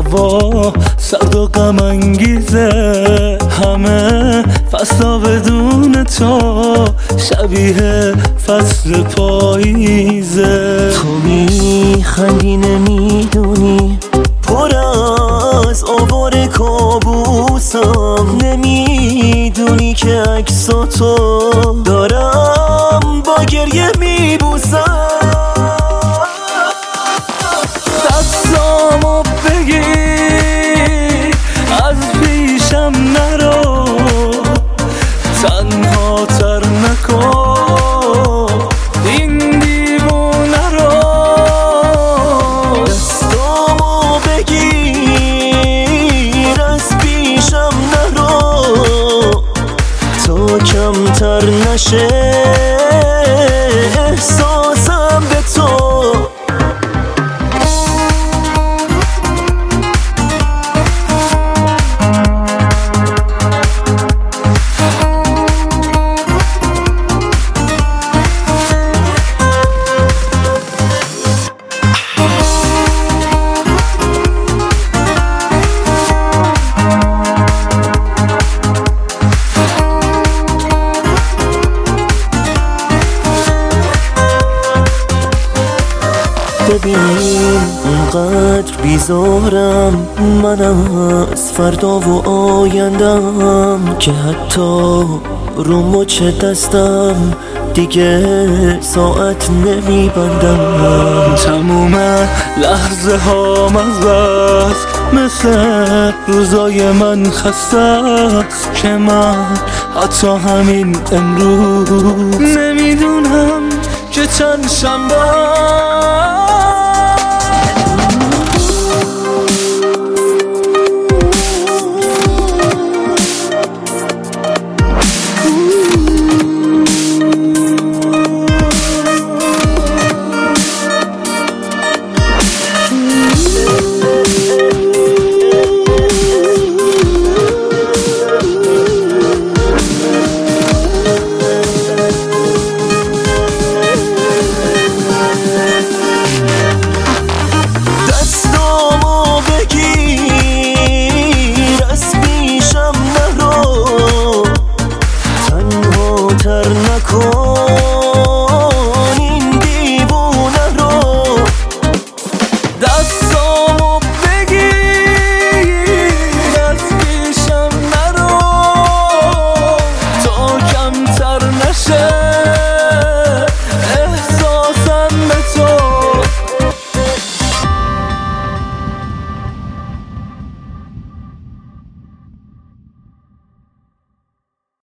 هوا سرد و غم انگیزه. همه فصلا بدون تو شبیه فصل پاییزه. تو میخندی نمی‌دونی. پر از آوار کابوسم. نمی‌دونی که عکس تو 我是。ببین اونقدر بیزارم من از فردا و آیندم که حتی رو مچ دستم دیگه ساعت نمیبندم. تموم لحظه ها است مثل روزای من خسته است که من حتی همین امروز نمی‌دونم که چند شنبه